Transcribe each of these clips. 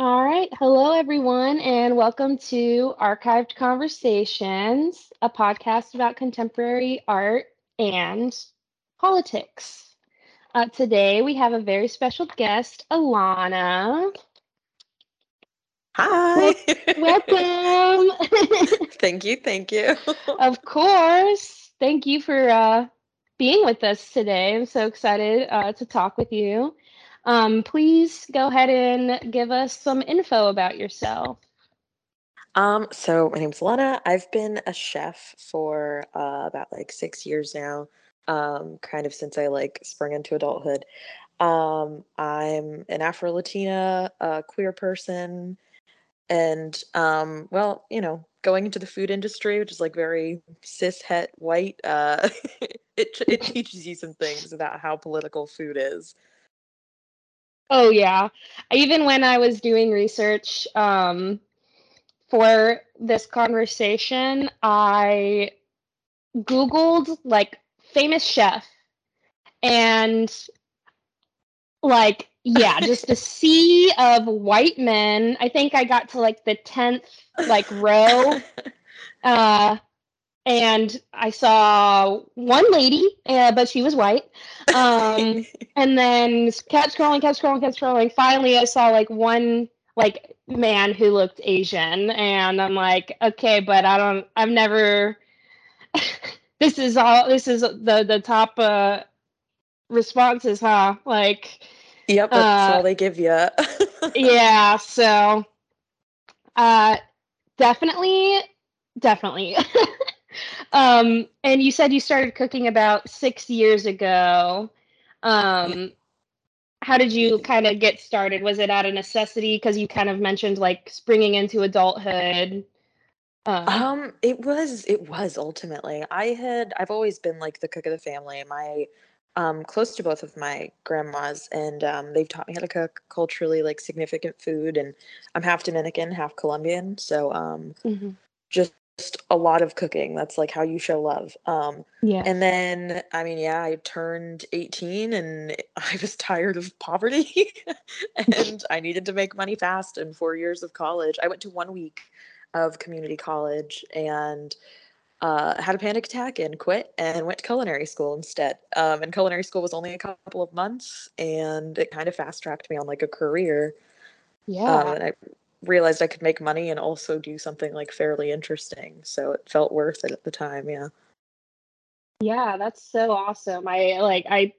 All right. Hello, everyone, and welcome to Archived Conversations, a podcast about contemporary art and politics. Uh, today, we have a very special guest, Alana. Hi. Welcome. thank you. Thank you. of course. Thank you for uh, being with us today. I'm so excited uh, to talk with you. Um, please go ahead and give us some info about yourself. Um, so my name's Lana. I've been a chef for uh, about like six years now, um, kind of since I like sprung into adulthood. Um, I'm an Afro Latina, queer person, and um, well, you know, going into the food industry, which is like very cis het white, uh, it it teaches you some things about how political food is. Oh yeah. Even when I was doing research um, for this conversation, I googled like famous chef and like yeah, just a sea of white men. I think I got to like the 10th like row. Uh and I saw one lady, uh, but she was white. Um, and then kept scrolling, kept scrolling, kept scrolling. Finally, I saw like one like man who looked Asian, and I'm like, okay, but I don't, I've never. this is all. This is the the top uh, responses, huh? Like. Yep, that's uh, all they give you. yeah, so uh definitely definitely um, and you said you started cooking about six years ago. Um, how did you kind of get started? Was it out of necessity? Because you kind of mentioned like springing into adulthood. Uh, um, it was it was ultimately. I had I've always been like the cook of the family. My um close to both of my grandmas and um they've taught me how to cook culturally like significant food and I'm half Dominican, half Colombian. So um mm-hmm. just just a lot of cooking. That's like how you show love. Um, yeah. And then, I mean, yeah, I turned 18 and I was tired of poverty and I needed to make money fast. And four years of college, I went to one week of community college and uh, had a panic attack and quit and went to culinary school instead. Um, and culinary school was only a couple of months and it kind of fast tracked me on like a career. Yeah. Um, and I realized I could make money and also do something like fairly interesting. So it felt worth it at the time. Yeah. Yeah, that's so awesome. I like I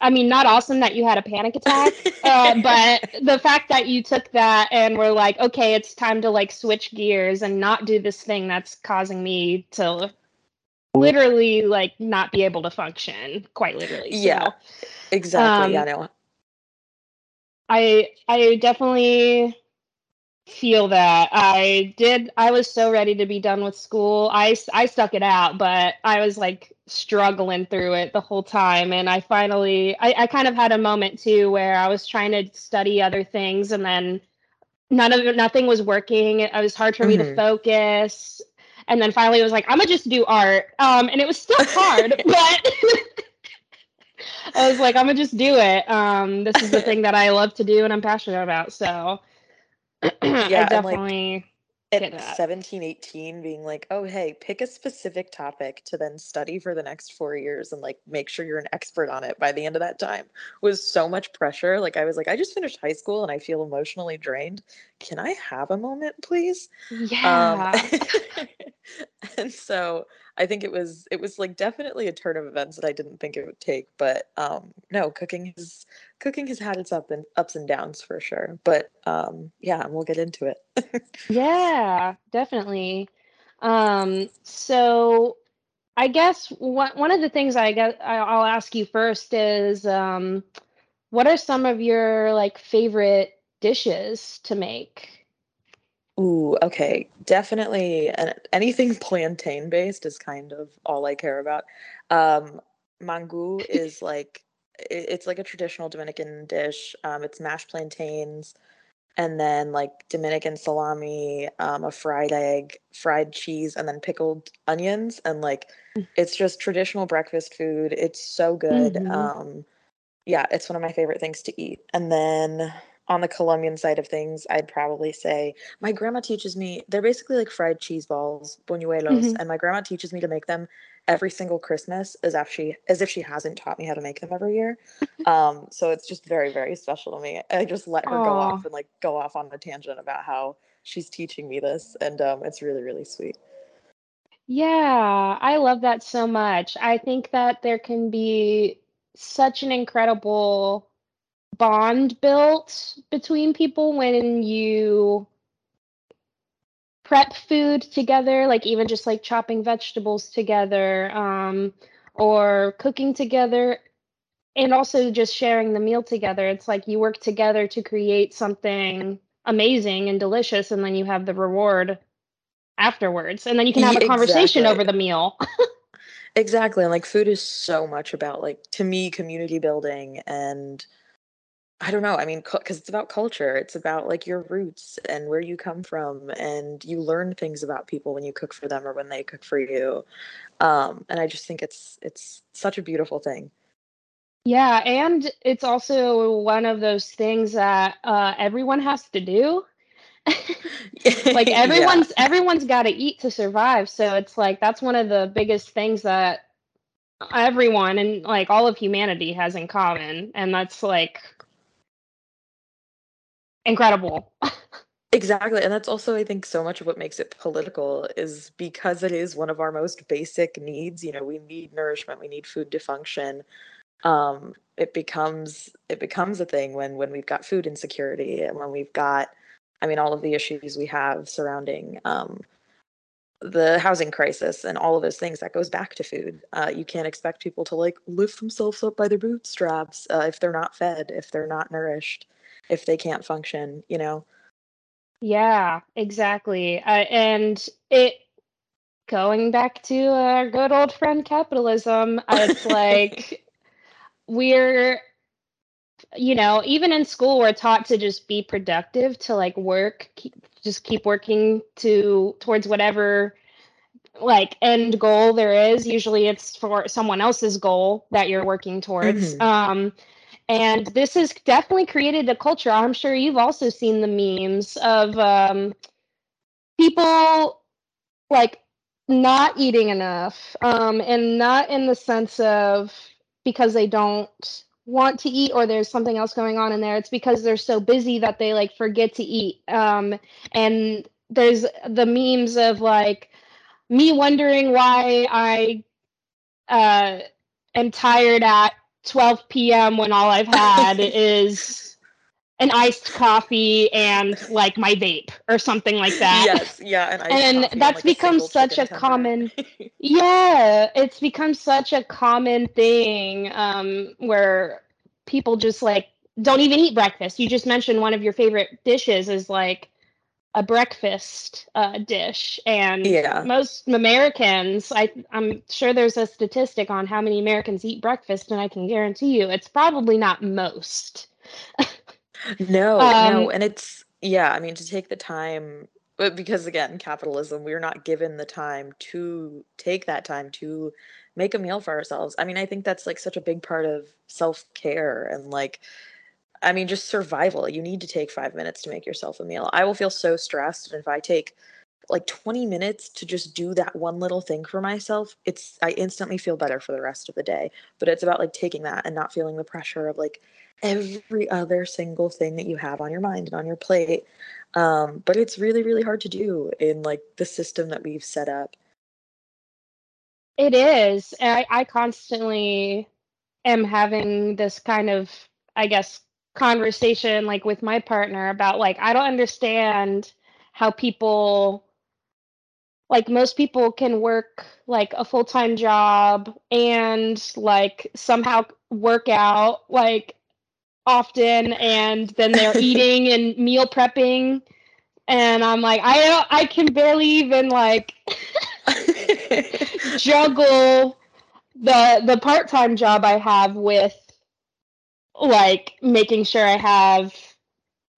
I mean, not awesome that you had a panic attack, uh, but the fact that you took that and were like, okay, it's time to like switch gears and not do this thing that's causing me to literally like not be able to function, quite literally. So, yeah, exactly. Um, yeah, no. I I definitely feel that i did i was so ready to be done with school i i stuck it out but i was like struggling through it the whole time and i finally i, I kind of had a moment too where i was trying to study other things and then none of nothing was working it was hard for mm-hmm. me to mm-hmm. focus and then finally it was like i'm gonna just do art um and it was still hard but i was like i'm gonna just do it um this is the thing that i love to do and i'm passionate about so yeah, definitely like, at 17, 18, being like, oh, hey, pick a specific topic to then study for the next four years and like make sure you're an expert on it by the end of that time was so much pressure. Like, I was like, I just finished high school and I feel emotionally drained. Can I have a moment, please? Um, yeah. Um, and so I think it was it was like definitely a turn of events that I didn't think it would take. But um, no, cooking has cooking has had its up and ups and downs for sure. But um, yeah, we'll get into it. yeah, definitely. Um, so I guess one one of the things I guess I'll ask you first is um, what are some of your like favorite dishes to make? Ooh, okay. Definitely anything plantain based is kind of all I care about. Um, mangu is like it's like a traditional Dominican dish. Um, it's mashed plantains and then like Dominican salami, um, a fried egg, fried cheese, and then pickled onions. And like mm. it's just traditional breakfast food. It's so good. Mm-hmm. Um, yeah, it's one of my favorite things to eat. And then on the Colombian side of things, I'd probably say my grandma teaches me. They're basically like fried cheese balls, buñuelos, mm-hmm. and my grandma teaches me to make them every single Christmas, as if she as if she hasn't taught me how to make them every year. um, so it's just very very special to me. I just let her Aww. go off and like go off on a tangent about how she's teaching me this, and um, it's really really sweet. Yeah, I love that so much. I think that there can be such an incredible bond built between people when you prep food together, like even just like chopping vegetables together, um, or cooking together, and also just sharing the meal together. It's like you work together to create something amazing and delicious, and then you have the reward afterwards, and then you can have a conversation exactly. over the meal. exactly, and like food is so much about like to me community building and I don't know. I mean, because it's about culture. It's about like your roots and where you come from, and you learn things about people when you cook for them or when they cook for you. Um, and I just think it's it's such a beautiful thing. Yeah, and it's also one of those things that uh, everyone has to do. like everyone's yeah. everyone's got to eat to survive. So it's like that's one of the biggest things that everyone and like all of humanity has in common, and that's like incredible. exactly. And that's also, I think, so much of what makes it political is because it is one of our most basic needs. You know, we need nourishment, we need food to function. Um, it becomes it becomes a thing when when we've got food insecurity and when we've got I mean all of the issues we have surrounding um, the housing crisis and all of those things that goes back to food uh, you can't expect people to like lift themselves up by their bootstraps uh, if they're not fed if they're not nourished if they can't function, you know? Yeah, exactly. Uh, and it, going back to our good old friend capitalism, it's like we're, you know, even in school, we're taught to just be productive, to like work, keep, just keep working to towards whatever like end goal there is usually it's for someone else's goal that you're working towards mm-hmm. um and this has definitely created a culture. I'm sure you've also seen the memes of um, people like not eating enough, um, and not in the sense of because they don't want to eat or there's something else going on in there. It's because they're so busy that they like forget to eat. Um, and there's the memes of like me wondering why I uh, am tired at 12 p.m. when all I've had is an iced coffee and like my vape or something like that. Yes, yeah, and that's like become such a common. yeah, it's become such a common thing um, where people just like don't even eat breakfast. You just mentioned one of your favorite dishes is like a breakfast uh, dish and yeah. most americans I, i'm sure there's a statistic on how many americans eat breakfast and i can guarantee you it's probably not most no um, no and it's yeah i mean to take the time but because again capitalism we're not given the time to take that time to make a meal for ourselves i mean i think that's like such a big part of self-care and like I mean, just survival. You need to take five minutes to make yourself a meal. I will feel so stressed. And if I take like 20 minutes to just do that one little thing for myself, it's, I instantly feel better for the rest of the day. But it's about like taking that and not feeling the pressure of like every other single thing that you have on your mind and on your plate. Um, but it's really, really hard to do in like the system that we've set up. It is. I, I constantly am having this kind of, I guess, conversation like with my partner about like I don't understand how people like most people can work like a full-time job and like somehow work out like often and then they're eating and meal prepping. And I'm like I don't I can barely even like juggle the the part-time job I have with like making sure I have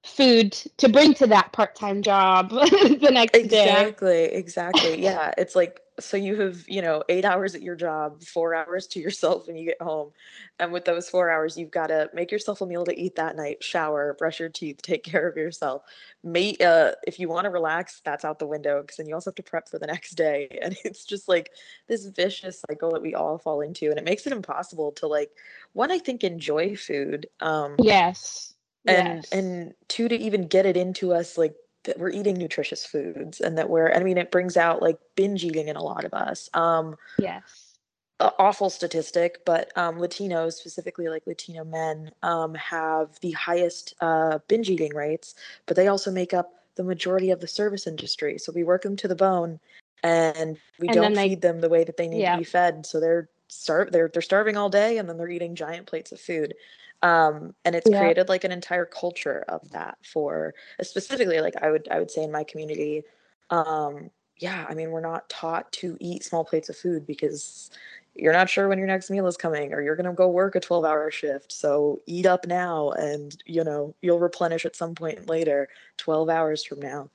food to bring to that part-time job the next exactly, day. Exactly, exactly. Yeah, it's like so you have, you know, 8 hours at your job, 4 hours to yourself when you get home. And with those 4 hours, you've got to make yourself a meal to eat that night, shower, brush your teeth, take care of yourself. May uh if you want to relax, that's out the window because then you also have to prep for the next day. And it's just like this vicious cycle that we all fall into and it makes it impossible to like one I think enjoy food. Um Yes and Yes. and two to even get it into us like that we're eating nutritious foods and that we're i mean it brings out like binge eating in a lot of us um Yes. awful statistic but um latinos specifically like latino men um have the highest uh binge eating rates but they also make up the majority of the service industry so we work them to the bone and we And don't they- feed them the way that they need Yeah. to be fed so they're starve they're they're starving all day and then they're eating giant plates of food um and it's Yeah. created like an entire culture of that for specifically like i would i would say in my community um yeah i mean we're not taught to eat small plates of food because you're not sure when your next meal is coming or you're going to go work a 12 hour shift. So eat up now and you know you'll replenish at some point later 12 hours from now.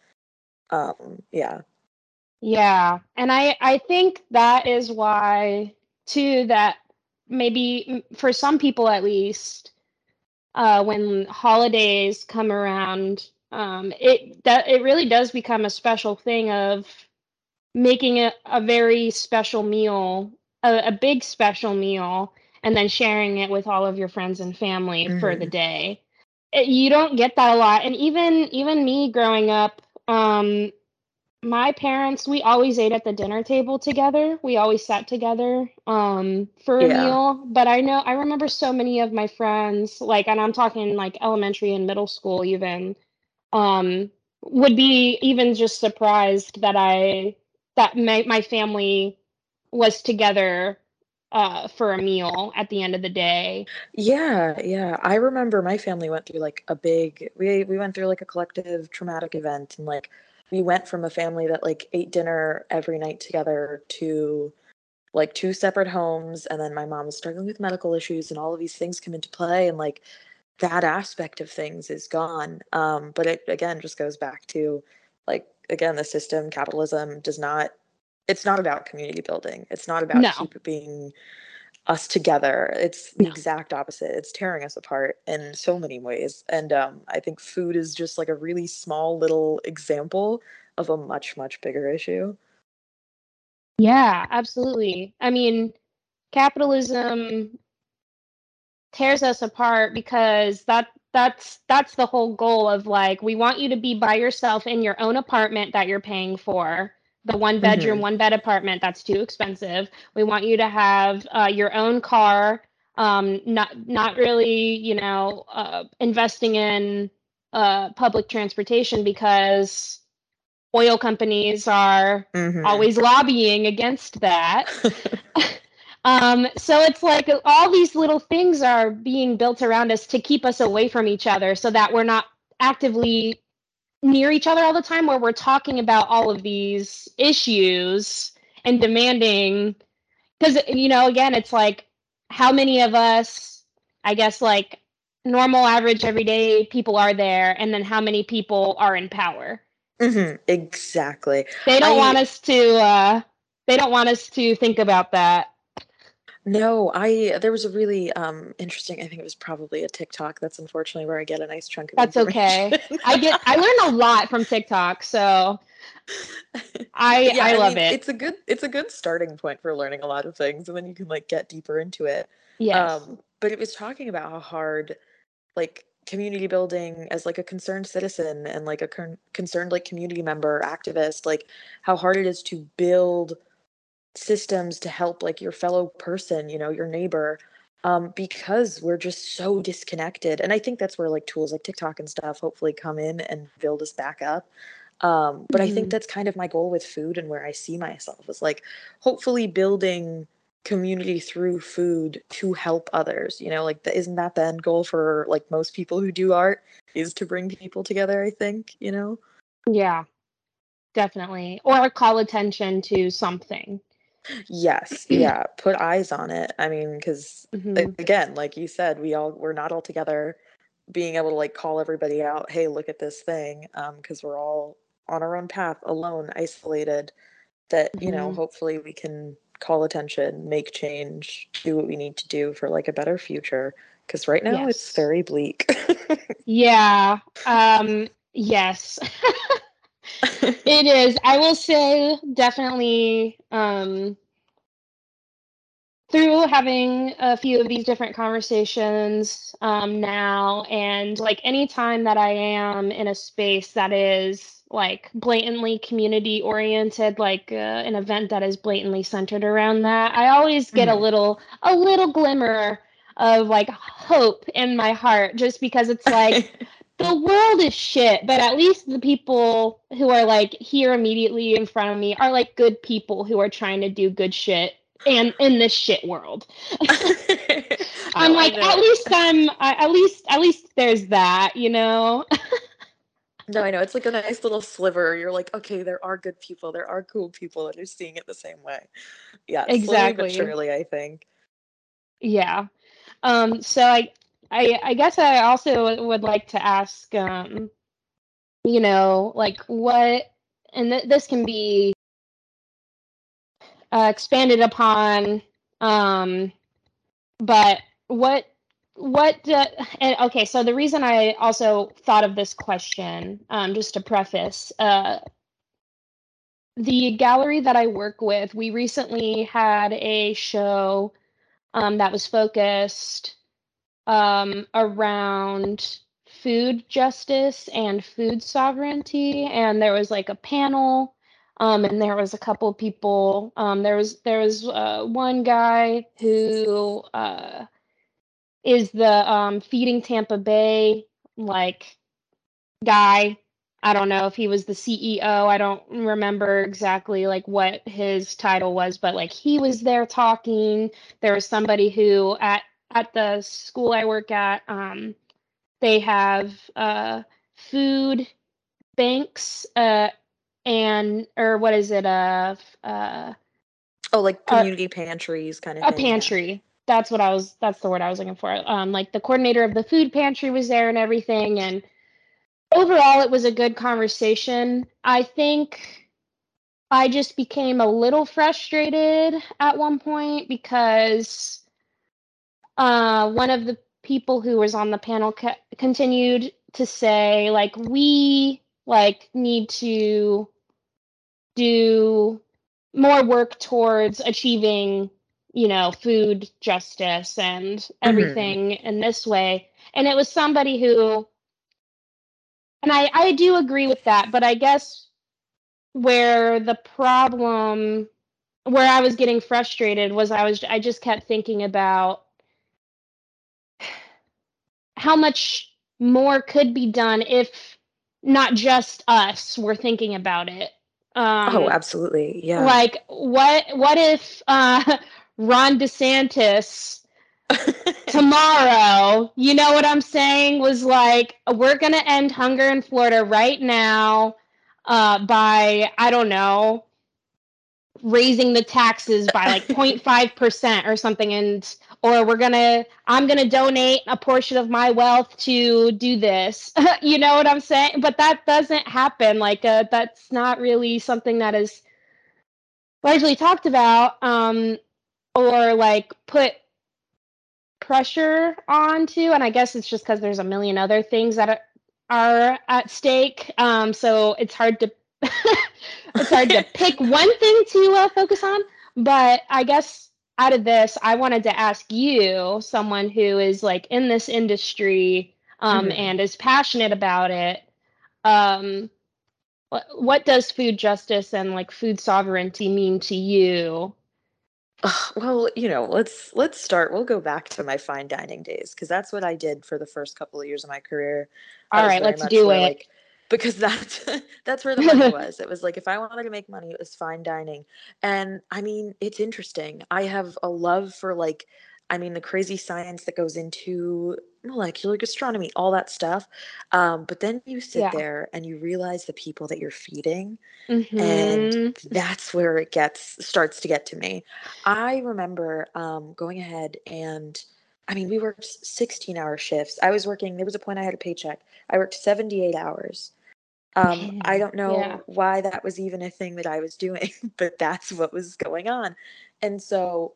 Um yeah. Yeah, and I I think that is why too that maybe for some people at least uh when holidays come around um it that it really does become a special thing of making it a very special meal, a, a big special meal and then sharing it with all of your friends and family for the Mhm. day. It, you don't get that a lot and even even me growing up um my parents, we always ate at the dinner table together. We always sat together um, for a Yeah. meal. But I know I remember so many of my friends, like, and I'm talking like elementary and middle school even, um, would be even just surprised that I that my my family was together uh, for a meal at the end of the day. Yeah, yeah. I remember my family went through like a big we we went through like a collective traumatic event and like we went from a family that like ate dinner every night together to like two separate homes and then my mom was struggling with medical issues and all of these things come into play and like that aspect of things is gone. Um but it again just goes back to like again the system capitalism does not it's not about community building. It's not about No. keeping us together. It's the No. exact opposite. It's tearing us apart in so many ways. And um, I think food is just like a really small little example of a much, much bigger issue. Yeah, absolutely. I mean, capitalism tears us apart because that that's that's the whole goal of like we want you to be by yourself in your own apartment that you're paying for the one bedroom Mhm. one bed apartment that's too expensive we want you to have uh, your own car um, not not really you know uh, investing in uh, public transportation because oil companies are Mhm. always lobbying against that um, so it's like all these little things are being built around us to keep us away from each other so that we're not actively near each other all the time where we're talking about all of these issues and demanding because you know again it's like how many of us i guess like normal average everyday people are there and then how many people are in power Mhm. Exactly. they don't I- want us to uh they don't want us to think about that No, I there was a really um interesting I think it was probably a TikTok. That's unfortunately where I get a nice chunk of That's okay. I get I learn a lot from TikTok, so I yeah, I love mean, it. It's a good it's a good starting point for learning a lot of things and then you can like get deeper into it. Yeah. Um, but it was talking about how hard, like, community building as like a concerned citizen and like a con- concerned like community member, activist, like how hard it is to build systems to help like your fellow person, you know, your neighbor, um, because we're just so disconnected. And I think that's where like tools like TikTok and stuff hopefully come in and build us back up. Um, but I think Mhm. that's kind of my goal with food and where I see myself is like hopefully building community through food to help others you know like the, isn't that the end goal for like most people who do art is to bring people together i think you know Yeah. Definitely. Or call attention to something. Yes yeah put eyes on it i mean because Mhm. again like you said we all we're not all together being able to like call everybody out, hey, look at this thing, because um, we're all on our own path, alone, isolated. That mm-hmm. you know, mm-hmm. hopefully we can call attention, make change, do what we need to do for like a better future. Because right now yes. it's very bleak. yeah. Um. Yes. it is. I will say definitely. Um through having a few of these different conversations um, now and like any time that i am in a space that is like blatantly community oriented like uh, an event that is blatantly centered around that i always get mm-hmm. a little a little glimmer of like hope in my heart just because it's like the world is shit but at least the people who are like here immediately in front of me are like good people who are trying to do good shit and in this shit world. I'm like, at least I'm, at least, at least there's that, you know. no, I know it's like a nice little sliver. You're like, okay, there are good people, there are cool people that are seeing it the same way. Yeah, exactly. Slowly but surely, I think. Yeah. Um. So I, I, I guess I also would like to ask, um, you know, like what, and th- this can be uh, expanded upon. Um, but what what uh, and okay so the reason i also thought of this question um, just to preface uh, the gallery that i work with we recently had a show um, that was focused um, around food justice and food sovereignty and there was like a panel um, and there was a couple people. Um, there was there was uh, one guy who uh, is the um, feeding Tampa Bay like guy. I don't know if he was the CEO. I don't remember exactly like what his title was, but like he was there talking. There was somebody who at at the school I work at, um, they have uh, food banks uh, and or what is it uh uh oh like community uh, pantries kind of a thing, pantry. Yeah. that's what i was that's the word i was looking for. Um like the coordinator of the food pantry was there and everything and overall it was a good conversation. I think i just became a little frustrated at one point because uh one of the people who was on the panel ca- continued to say like we like need to do more work towards achieving you know food justice and mm-hmm. everything mm-hmm. in this way and it was somebody who and i i do agree with that but i guess where the problem where i was getting frustrated was i was i just kept thinking about how much more could be done if not just us were thinking about it. Um, oh, absolutely. Yeah. Like what what if uh, Ron DeSantis tomorrow, you know what I'm saying, was like we're going to end hunger in Florida right now uh, by I don't know, raising the taxes by like 0.5% or something and or we're to I'm to donate a portion of my wealth to do this. you know what I'm saying? But that doesn't happen. Like uh, that's not really something that is largely talked about um or like put pressure onto and I guess it's just cuz there's a million other things that are, are at stake. Um so it's hard to it's hard to pick one thing to uh, focus on, but I guess out of this, I wanted to ask you, someone who is like in this industry um, mm-hmm. and is passionate about it. Um, what, what does food justice and like food sovereignty mean to you? well, you know, let's let's start. We'll go back to my fine dining days because that's what I did for the first couple of years of my career. All right, let's do it. Like, because that's that's where the money was. It was like if I wanted to make money, it was fine dining. And I mean, it's interesting. I have a love for like I mean the crazy science that goes into molecular gastronomy, all that stuff. Um, but then you sit yeah. there and you realize the people that you're feeding, mm-hmm. and that's where it gets starts to get to me. I remember um, going ahead and I mean, we worked 16 hour shifts. I was working, there was a point I had a paycheck. I worked 78 hours. Um, I don't know yeah. why that was even a thing that I was doing, but that's what was going on. And so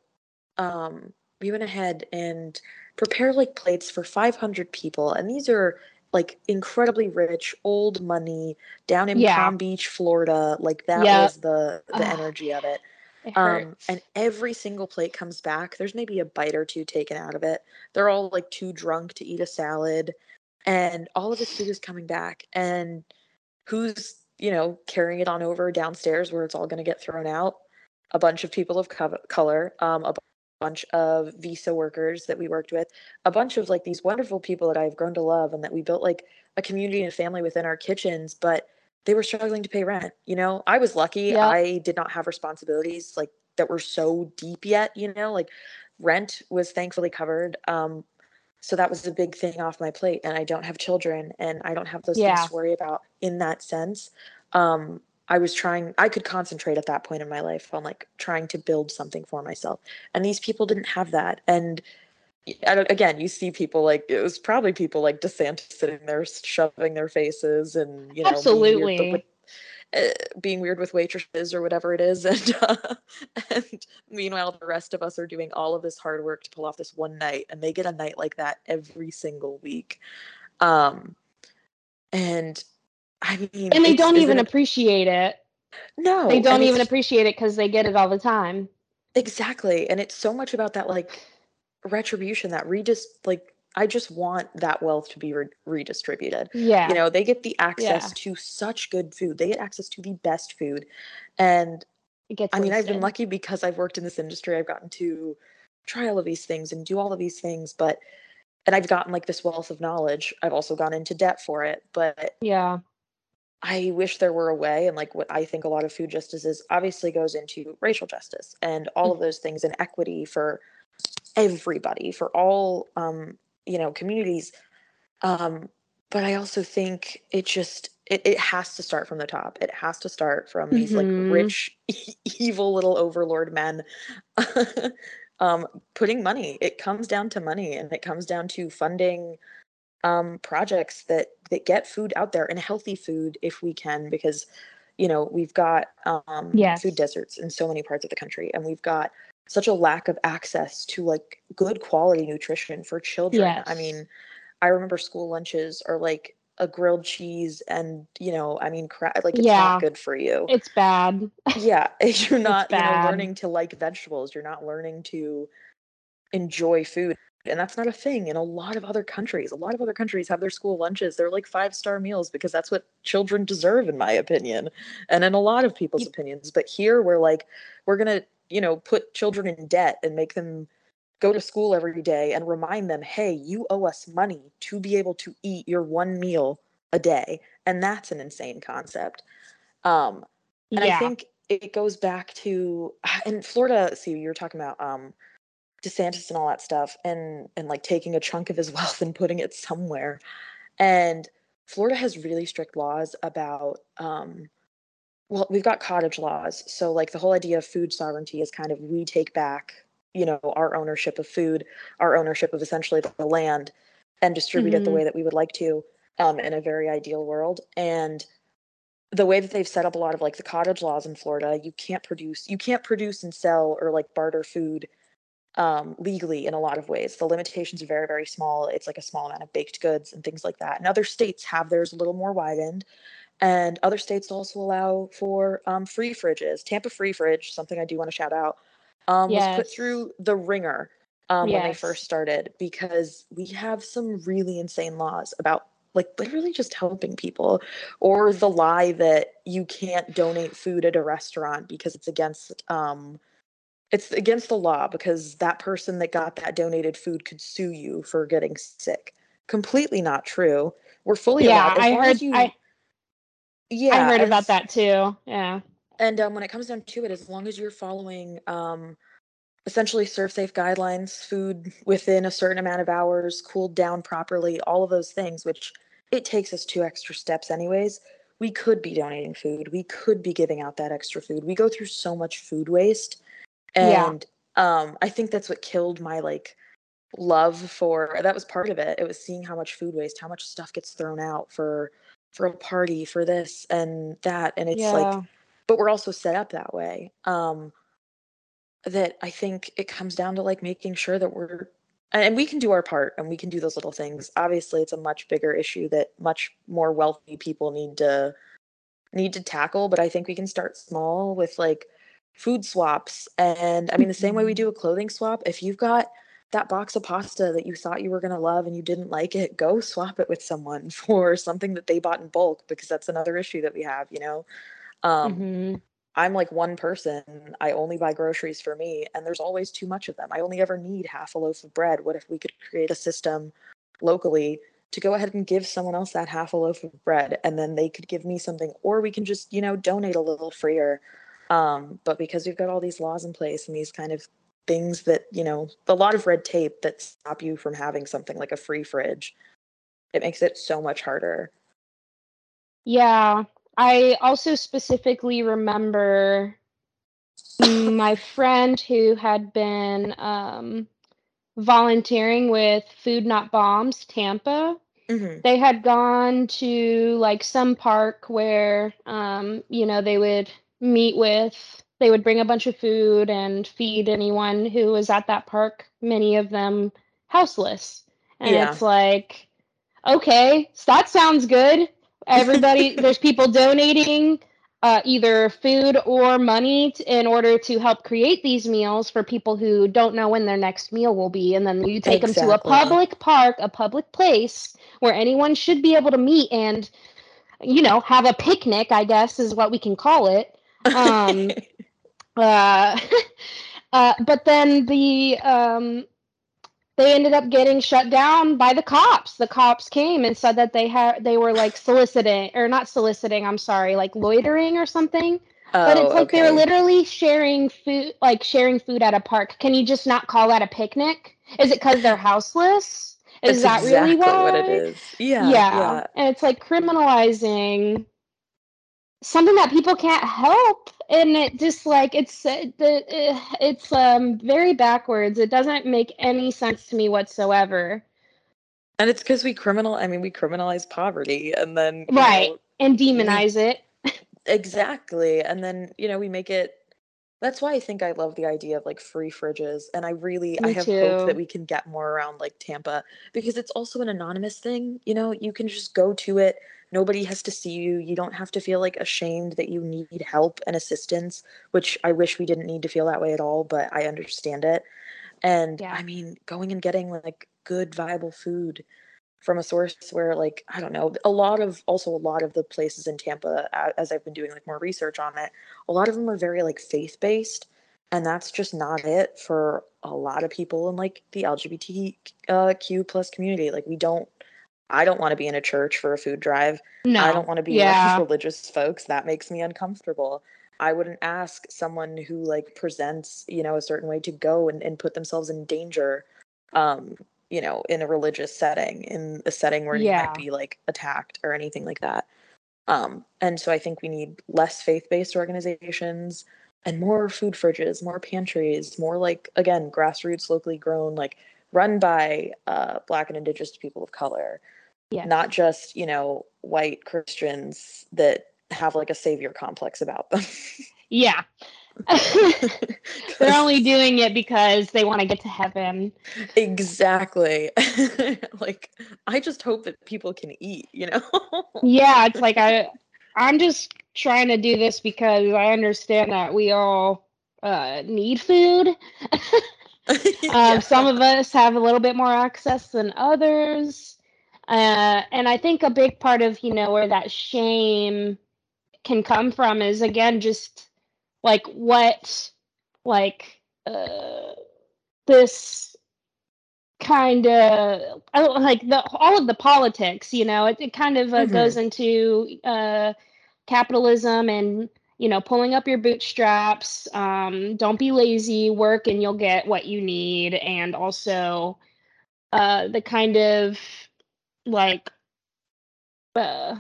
um, we went ahead and prepared like plates for 500 people. And these are like incredibly rich, old money down in Yeah. Palm Beach, Florida. Like that Yep. was the the Ugh, energy of it. It Um, and every single plate comes back. There's maybe a bite or two taken out of it. They're all like too drunk to eat a salad, and all of this food is coming back. And who's you know carrying it on over downstairs where it's all going to get thrown out? A bunch of people of co- color, um, a bunch of visa workers that we worked with, a bunch of like these wonderful people that I've grown to love, and that we built like a community and a family within our kitchens, but they were struggling to pay rent. You know, I was lucky. Yep. I did not have responsibilities like that were so deep yet, you know, like rent was thankfully covered. Um, so that was a big thing off my plate. And I don't have children and I don't have those Yeah. things to worry about in that sense. Um, I was trying, I could concentrate at that point in my life on like trying to build something for myself. And these people didn't have that. And y- I don't- again, you see people like it was probably people like DeSantis sitting there shoving their faces and you know being weird, but Absolutely. Uh, being weird with waitresses or whatever it is, and uh, and meanwhile the rest of us are doing all of this hard work to pull off this one night, and they get a night like that every single week, um, and I mean, And they don't even appreciate it. no, They don't even appreciate it because they get it all the time. Exactly. And it's so much about that like retribution, that redis like I just want that wealth to be re- redistributed. Yeah. You know, they get the access Yeah. to such good food. They get access to the best food. And it gets I mean, I've been lucky because I've worked in this industry. I've gotten to try all of these things and do all of these things, but and I've gotten like this wealth of knowledge. I've also gone into debt for it, but Yeah. I wish there were a way, and like what I think a lot of food justice is obviously goes into racial justice and all of those things and equity for everybody, for all um, you know, communities. Um, but I also think it just it, it has to start from the top. It has to start from these Mhm. like rich, evil little overlord men um, putting money. It comes down to money, and it comes down to funding um, projects that that get food out there and healthy food if we can, because you know we've got um, Yes. food deserts in so many parts of the country, and we've got such a lack of access to like good quality nutrition for children. I mean, I remember school lunches are like a grilled cheese and you know i mean cra- like it's Yeah. not good for you It's bad. yeah you're not you know learning to like vegetables you're not learning to enjoy food and that's not a thing in a lot of other countries a lot of other countries have their school lunches they're like five star meals because that's what children deserve in my opinion and in a lot of people's opinions but here we're like we're gonna you know put children in debt and make them go to school every day and remind them hey you owe us money to be able to eat your one meal a day and that's an insane concept um and yeah. I think it goes back to and Florida. See, you were talking about um, DeSantis and all that stuff, and and like taking a chunk of his wealth and putting it somewhere. And Florida has really strict laws about. Um, well, we've got cottage laws, so like the whole idea of food sovereignty is kind of we take back, you know, our ownership of food, our ownership of essentially the land, and distribute it the Mhm. way that we would like to, um, in a very ideal world. And the way that they've set up a lot of like the cottage laws in Florida, you can't produce you can't produce and sell or like barter food um, legally in a lot of ways. The limitations are very very small. It's like a small amount of baked goods and things like that. And other states have theirs a little more widened, and other states also allow for um, free fridges. Tampa Free Fridge, something I do want to shout out, um, was put through the ringer um, when they first started because we have some really insane laws about like literally just helping people or the lie that you can't donate food at a restaurant because it's against um it's against the law because that person that got that donated food could sue you for getting sick. Completely not true. We're fully Yeah, allowed as I heard you I, yeah I heard about that too. Yeah. and um, when it comes down to it, as long as you're following um, essentially ServSafe guidelines, food within a certain amount of hours, cooled down properly, all of those things, which it takes us two extra steps anyways. We could be donating food. We could be giving out that extra food. We go through so much food waste. Yeah. And um, I think that's what killed my like love for that was part of it. It was seeing how much food waste, how much stuff gets thrown out for for a party, for this and that. And it's Yeah. like but we're also set up that way. Um that I think it comes down to like making sure that we're and we can do our part and we can do those little things. Obviously, it's a much bigger issue that much more wealthy people need to need to tackle, but I think we can start small with like food swaps and I mean the same way we Mhm. do a clothing swap, if you've got that box of pasta that you thought you were going to love and you didn't like it, go swap it with someone for something that they bought in bulk because that's another issue that we have, you know. Um Mhm. I'm like one person. I only buy groceries for me, and there's always too much of them. I only ever need half a loaf of bread. What if we could create a system locally to go ahead and give someone else that half a loaf of bread, and then they could give me something, or we can just, you know, donate a little freer. Um, but because we've got all these laws in place and these kind of things that, you know, a lot of red tape that stop you from having something like a free fridge, it makes it so much harder. Yeah. I also specifically remember my friend who had been um, volunteering with Food Not Bombs Tampa. hmm They had gone to like some park where, um, you know, they would meet with, they would bring a bunch of food and feed anyone who was at that park, many of them houseless. And Yeah. it's like, okay, that sounds good. Everybody, there's people donating uh, either food or money t- in order to help create these meals for people who don't know when their next meal will be. And then you take them to a public park, a public place where anyone should be able to meet and, you know, have a picnic, I guess is what we can call it. Um, uh, uh, but then the um, they ended up getting shut down by the cops. The cops came and said that they had they were like soliciting or not soliciting. I'm sorry, like loitering or something. Oh, But oh, it's like they were okay. literally sharing food, like sharing food at a park. Can you just not call that a picnic? Is it because they're houseless? Is That's that really exactly why? what it is. Yeah, Yeah. yeah. And it's like criminalizing something that people can't help and it just like it's uh, the uh, it's um very backwards. It doesn't make any sense to me whatsoever. And it's because we criminal. I mean, we criminalize poverty, and then Right. know, And demonize it. exactly, and then you know we make it. That's why I think I love the idea of like free fridges, and I really I Me have hope that we can get more around like Tampa because it's also an anonymous thing. You know, you can just go to it. Nobody has to see you. You don't have to feel like ashamed that you need help and assistance, which I wish we didn't need to feel that way at all, but I understand it. And Yeah. I mean, going and getting like good, viable food from a source where, like, I don't know, a lot of also a lot of the places in Tampa, as I've been doing like more research on it, a lot of them are very like faith based. And that's just not it for a lot of people in like the LGBTQ uh, plus community. Like, we don't, I don't want to be in a church for a food drive. No. I don't want to be yeah. around religious folks. That makes me uncomfortable. I wouldn't ask someone who like presents, you know, a certain way to go and, and put themselves in danger, um, you know, in a religious setting, in a setting where you might be like attacked or anything like that. Um, and so I think we need less faith-based organizations and more food fridges, more pantries, more like again, grassroots, locally grown, like run by uh, black and indigenous people of color Yes. not just you know white christians that have like a savior complex about them Yeah. They're only doing it because they want to get to heaven. exactly like i just hope that people can eat you know Yeah, it's like I I'm just trying to do this because I understand that we all uh, need food. Um, Yeah. Some of us have a little bit more access than others. Uh, and I think a big part of, you know, where that shame can come from is again just like what like uh, this kind of like the all of the politics you know it, it kind of uh, goes into uh, capitalism and you know pulling up your bootstraps um, don't be lazy work and you'll get what you need and also uh, the kind of like uh,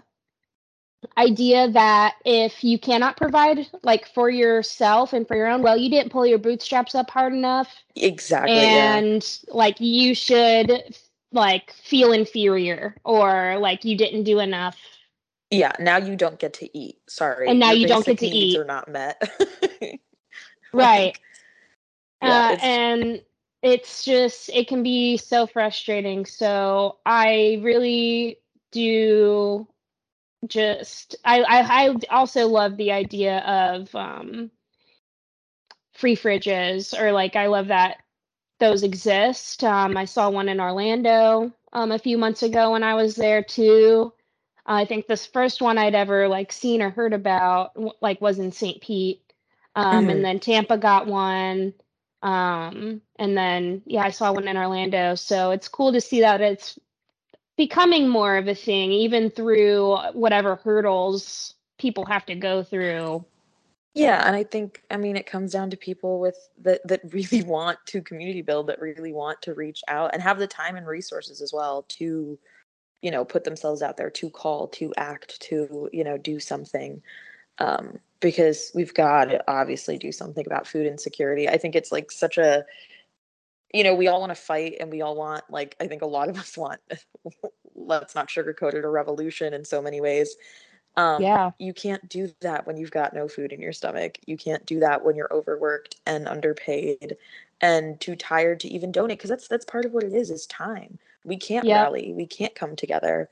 idea that if you cannot provide like for yourself and for your own well you didn't pull your bootstraps up hard enough. Exactly and yeah. like you should like feel inferior or like you didn't do enough. Yeah now you don't get to eat. Sorry and now your you don't get to eat. are not met. Right. Yeah, uh, and it's just it can be so frustrating so i really do just I, I I also love the idea of um free fridges or like I love that those exist. Um, I saw one in Orlando um, a few months ago when I was there too. I think this first one I'd ever like seen or heard about like was in St. Pete, um, mm-hmm. and then Tampa got one, um, and then yeah, I saw one in Orlando. So it's cool to see that it's becoming more of a thing, even through whatever hurdles people have to go through. Yeah, and I think I mean it comes down to people with that that really want to community build, that really want to reach out and have the time and resources as well to, you know, put themselves out there, to call, to act, to you know, do something. Um, because we've got to obviously do something about food insecurity. I think it's like such a you know, we all want to fight and we all want, like, I think a lot of us want, let's not sugarcoat it, a revolution in so many ways. Um, yeah. You can't do that when you've got no food in your stomach. You can't do that when you're overworked and underpaid and too tired to even donate because that's that's part of what it is is time. We can't rally. We can't come together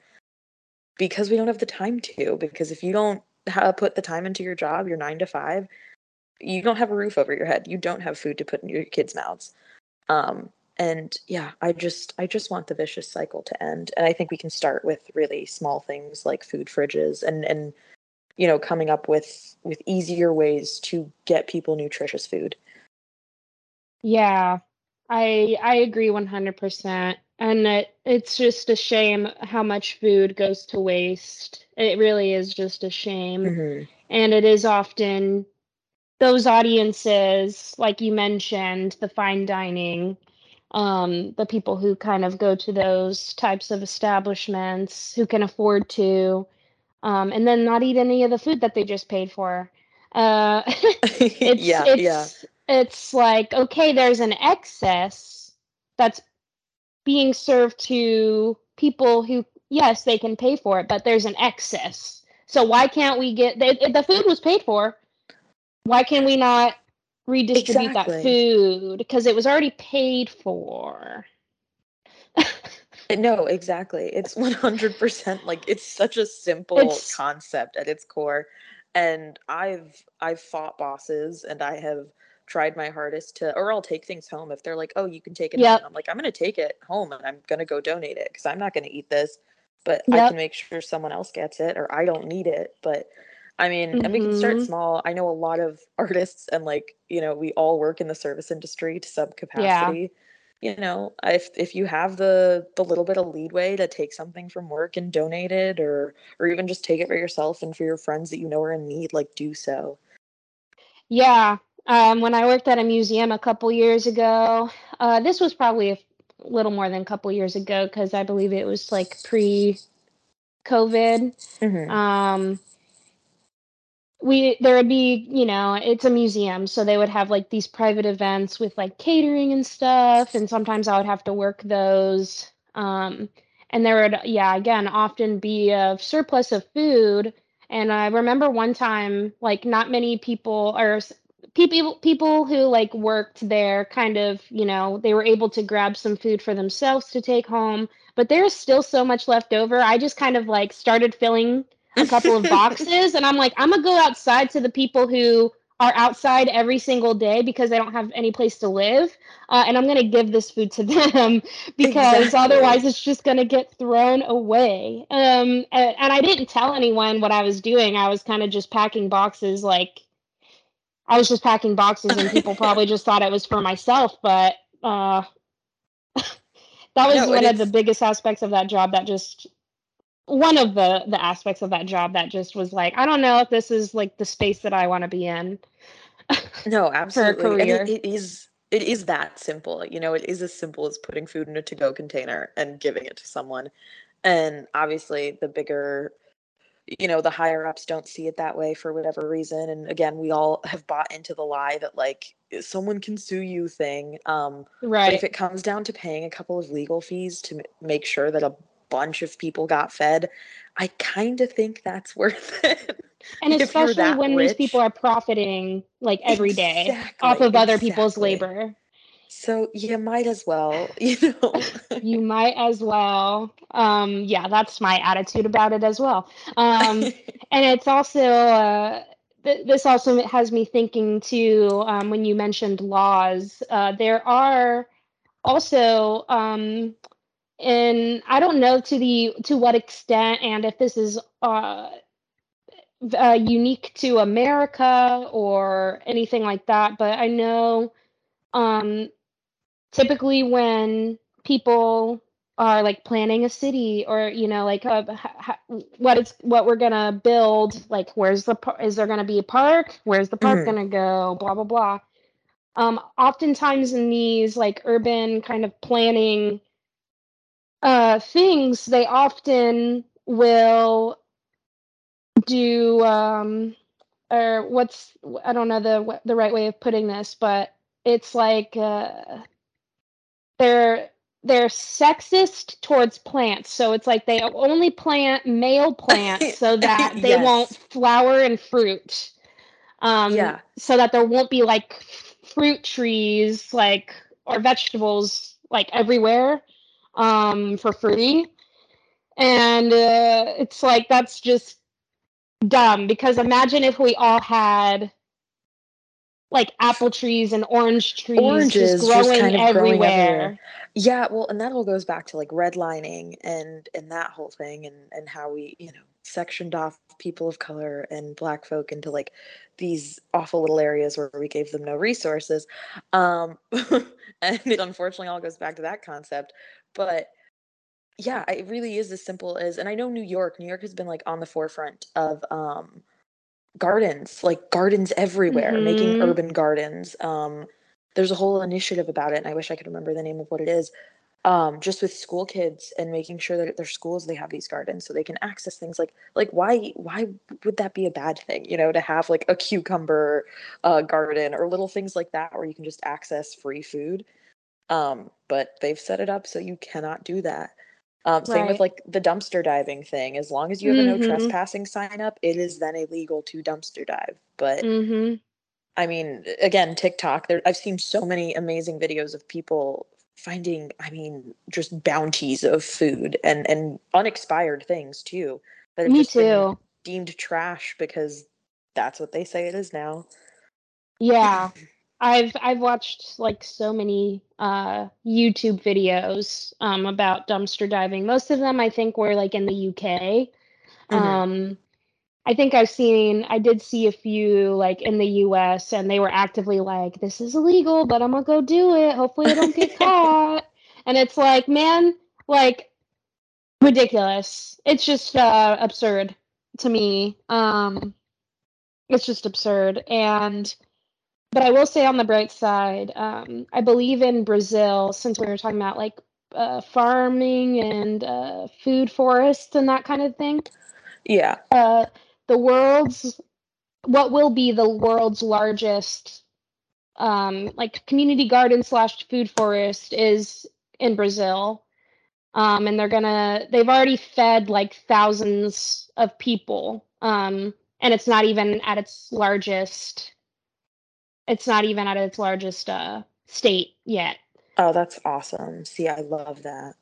because we don't have the time to. Because if you don't put the time into your job, your nine to five, you don't have a roof over your head. You don't have food to put in your kids' mouths. Um, and yeah, I just I just want the vicious cycle to end. And I think we can start with really small things like food fridges and and you know coming up with with easier ways to get people nutritious food. Yeah, I I agree 100%. And it, it's just a shame how much food goes to waste. It really is just a shame. Mm-hmm. And it is often those audiences, like you mentioned, the fine dining, um, the people who kind of go to those types of establishments who can afford to, um, and then not eat any of the food that they just paid for. Uh, it's, yeah, it's, yeah. It's like okay, there's an excess that's being served to people who, yes, they can pay for it, but there's an excess. So why can't we get the, the food was paid for? why can we not redistribute exactly. that food because it was already paid for no exactly it's 100% like it's such a simple it's, concept at its core and i've i've fought bosses and i have tried my hardest to or i'll take things home if they're like oh you can take it yep. home i'm like i'm going to take it home and i'm going to go donate it because i'm not going to eat this but yep. i can make sure someone else gets it or i don't need it but I mean, mm-hmm. and we can start mm-hmm. small. I know a lot of artists and like, you know, we all work in the service industry to some capacity. Yeah. You know, if if you have the the little bit of leadway to take something from work and donate it or or even just take it for yourself and for your friends that you know are in need, like do so. Yeah. Um, when I worked at a museum a couple years ago, uh, this was probably a little more than a couple years ago because I believe it was like pre COVID. Mm-hmm. Um, we there would be you know it's a museum so they would have like these private events with like catering and stuff and sometimes i would have to work those um and there would yeah again often be a surplus of food and i remember one time like not many people or people people who like worked there kind of you know they were able to grab some food for themselves to take home but there's still so much left over i just kind of like started filling a couple of boxes and I'm like, I'm gonna go outside to the people who are outside every single day because they don't have any place to live. Uh, and I'm to give this food to them because exactly. otherwise it's just to get thrown away. Um, and, and, I didn't tell anyone what I was doing. I was kind of just packing boxes like I was just packing boxes and people probably just thought it was for myself. But uh, that was no, one of the biggest aspects of that job that just one of the the aspects of that job that just was like i don't know if this is like the space that i want to be in no absolutely it, it is it is that simple you know it is as simple as putting food in a to-go container and giving it to someone and obviously the bigger you know the higher ups don't see it that way for whatever reason and again we all have bought into the lie that like someone can sue you thing um right but if it comes down to paying a couple of legal fees to m- make sure that a bunch of people got fed i kind of think that's worth it and especially when these people are profiting like every day Exactly, off of other people's labor so you might as well you know. You might as well. Um yeah that's my attitude about it as well. Um and it's also uh th- this also has me thinking too um, when you mentioned laws uh, there are also um and i don't know to the to what extent and if this is uh uh, unique to America or anything like that, but I know um, typically when people are like planning a city or you know like uh, ha- ha- what it's what we're gonna build like where's the par- is there gonna be a park? Where's the park Mhm. gonna go? Blah blah blah. Um oftentimes in these like urban kind of planning uh things they often will do um or what's I don't know the the right way of putting this, but it's like uh, they're they're sexist towards plants. So it's like they only plant male plants so that they Yes. won't flower and fruit. Um, Yeah. So that there won't be like fruit trees like or vegetables like everywhere um, for free. And uh, it's like that's just dumb because imagine if we all had like apple trees and orange trees Oranges just just growing, kind of growing everywhere. everywhere. Yeah, well, and that all goes back to like redlining and and that whole thing and and how we, you know, sectioned off people of color and black folk into like these awful little areas where we gave them no resources. Um and it unfortunately all goes back to that concept. But yeah, it really is as simple as and I know New York, New York has been like on the forefront of um gardens, like gardens everywhere, making Mhm. urban gardens. Um, there's a whole initiative about it, and I wish I could remember the name of what it is. Um, just with school kids and making sure that at their schools they have these gardens so they can access things like like why why would that be a bad thing? You know, to have like a cucumber uh, garden or little things like that where you can just access free food. Um, but they've set it up so you cannot do that. Um, same with like the dumpster diving thing. As long as you have a no Mhm. trespassing sign up, it is then illegal to dumpster dive. But Mhm. I mean, again, TikTok. There, I've seen so many amazing videos of people finding. I mean, just bounties of food and and unexpired things too that have Me just too. deemed trash because that's what they say it is now. Yeah. I've I've watched like so many uh YouTube videos um about dumpster diving. Most of them I think were like in the UK. Mhm. Um I think I've seen I did see a few like in the US and they were actively like this is illegal, but I'm going to go do it. Hopefully I don't get caught. And it's like, man, like ridiculous. It's just uh absurd to me. Um it's just absurd and but I will say on the bright side, um, I believe in Brazil, since we were talking about like uh, farming and uh, food forests and that kind of thing. Yeah. Uh, the world's what will be the world's largest um, like community garden slash food forest is in Brazil. Um, and they're gonna they've already fed like thousands of people. Um, and it's not even at its largest it's not even at its largest uh, state yet. Oh, that's awesome. See, I love that.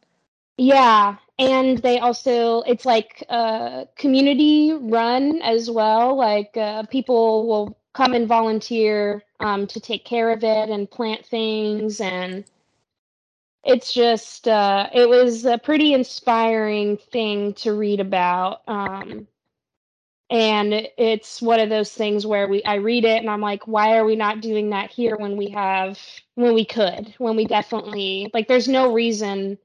Yeah, and they also it's like uh, community run as well. Like uh, people will come and volunteer um, to take care of it and plant things, and it's just uh, it was a pretty inspiring thing to read about. Um, and it's one of those things where we I read it and I'm like, why are we not doing that here when we have when we could when we definitely like there's no reason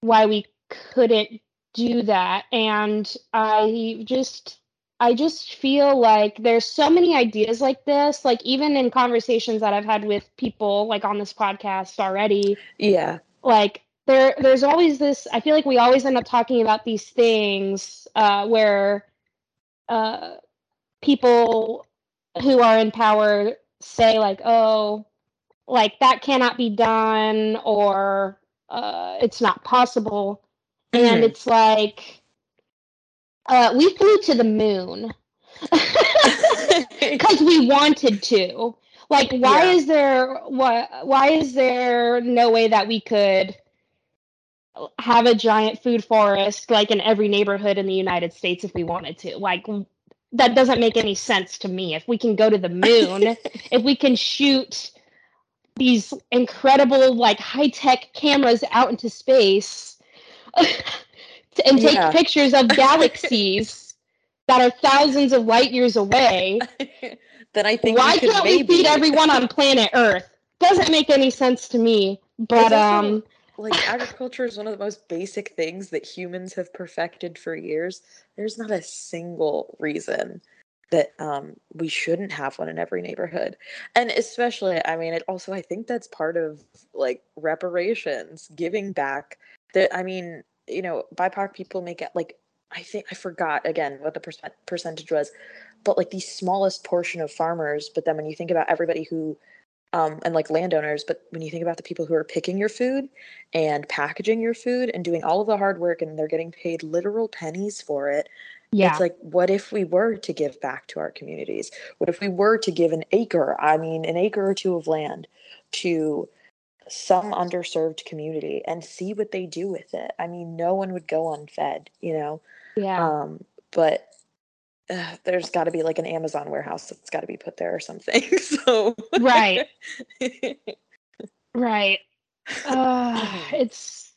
why we couldn't do that and I just I just feel like there's so many ideas like this like even in conversations that I've had with people like on this podcast already Yeah. like there there's always this i feel like we always end up talking about these things uh, where uh, people who are in power say like oh like that cannot be done or uh, it's not possible mm-hmm. and it's like uh, we flew to the moon because we wanted to like why yeah. is there what why is there no way that we could have a giant food forest like in every neighborhood in the United States if we wanted to. Like that doesn't make any sense to me. If we can go to the moon, if we can shoot these incredible like high-tech cameras out into space and take yeah. pictures of galaxies that are thousands of light years away, then I think why can't maybe... we feed everyone on planet Earth? Doesn't make any sense to me. But um like agriculture is one of the most basic things that humans have perfected for years. There's not a single reason that um, we shouldn't have one in every neighborhood. And especially, I mean, it also, I think that's part of like reparations, giving back. That, I mean, you know, BIPOC people make it like, I think, I forgot again what the per- percentage was, but like the smallest portion of farmers. But then when you think about everybody who um, and like landowners. But when you think about the people who are picking your food and packaging your food and doing all of the hard work and they're getting paid literal pennies for it, yeah. It's like, what if we were to give back to our communities? What if we were to give an acre, I mean, an acre or two of land to some underserved community and see what they do with it? I mean, no one would go unfed, you know? Yeah. Um, but uh, there's got to be like an Amazon warehouse that's got to be put there or something. So right, right. Uh, it's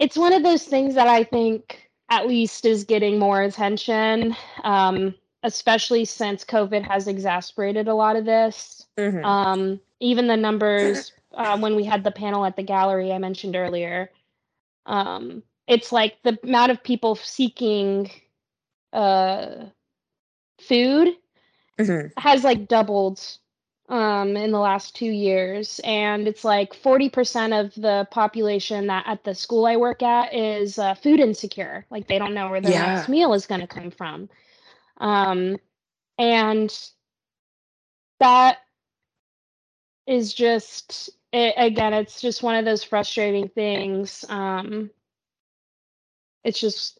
it's one of those things that I think at least is getting more attention, um, especially since COVID has exacerbated a lot of this. Mm-hmm. Um, even the numbers uh, when we had the panel at the gallery I mentioned earlier, um, it's like the amount of people seeking uh, food mm-hmm. has like doubled um, in the last two years. And it's like 40% of the population that at the school I work at is uh, food insecure. Like they don't know where their yeah. next meal is going to come from. Um, and that is just, it, again, it's just one of those frustrating things. Um, it's just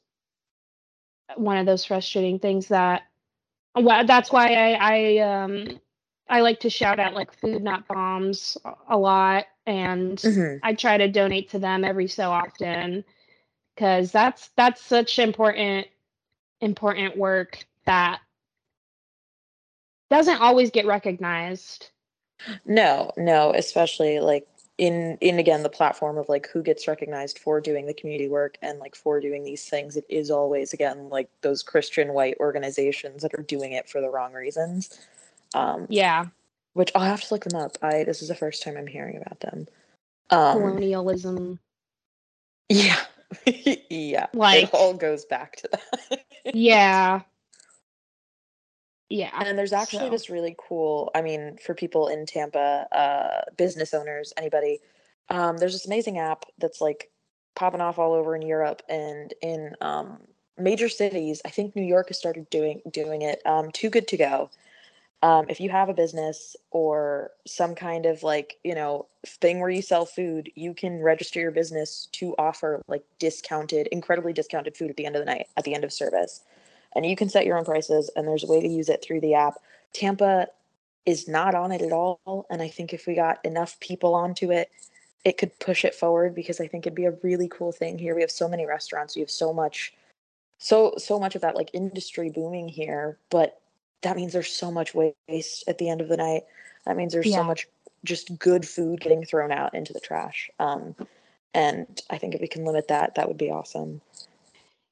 one of those frustrating things that well that's why I, I um I like to shout out like food not bombs a lot and mm-hmm. I try to donate to them every so often cuz that's that's such important important work that doesn't always get recognized. No, no, especially like in in again the platform of like who gets recognized for doing the community work and like for doing these things it is always again like those christian white organizations that are doing it for the wrong reasons. Um yeah. which i'll have to look them up. I this is the first time i'm hearing about them. Um colonialism. Yeah. Yeah. Like it all goes back to that. Yeah yeah. And there's actually so. this really cool, I mean, for people in Tampa, uh, business owners, anybody, um, there's this amazing app that's like popping off all over in Europe and in um, major cities. I think New York has started doing doing it. Um, Too Good to Go. Um, if you have a business or some kind of like you know thing where you sell food, you can register your business to offer like discounted, incredibly discounted food at the end of the night, at the end of service and you can set your own prices and there's a way to use it through the app. Tampa is not on it at all and i think if we got enough people onto it it could push it forward because i think it'd be a really cool thing here. We have so many restaurants we have so much so so much of that like industry booming here but that means there's so much waste at the end of the night. That means there's yeah. so much just good food getting thrown out into the trash um, and i think if we can limit that that would be awesome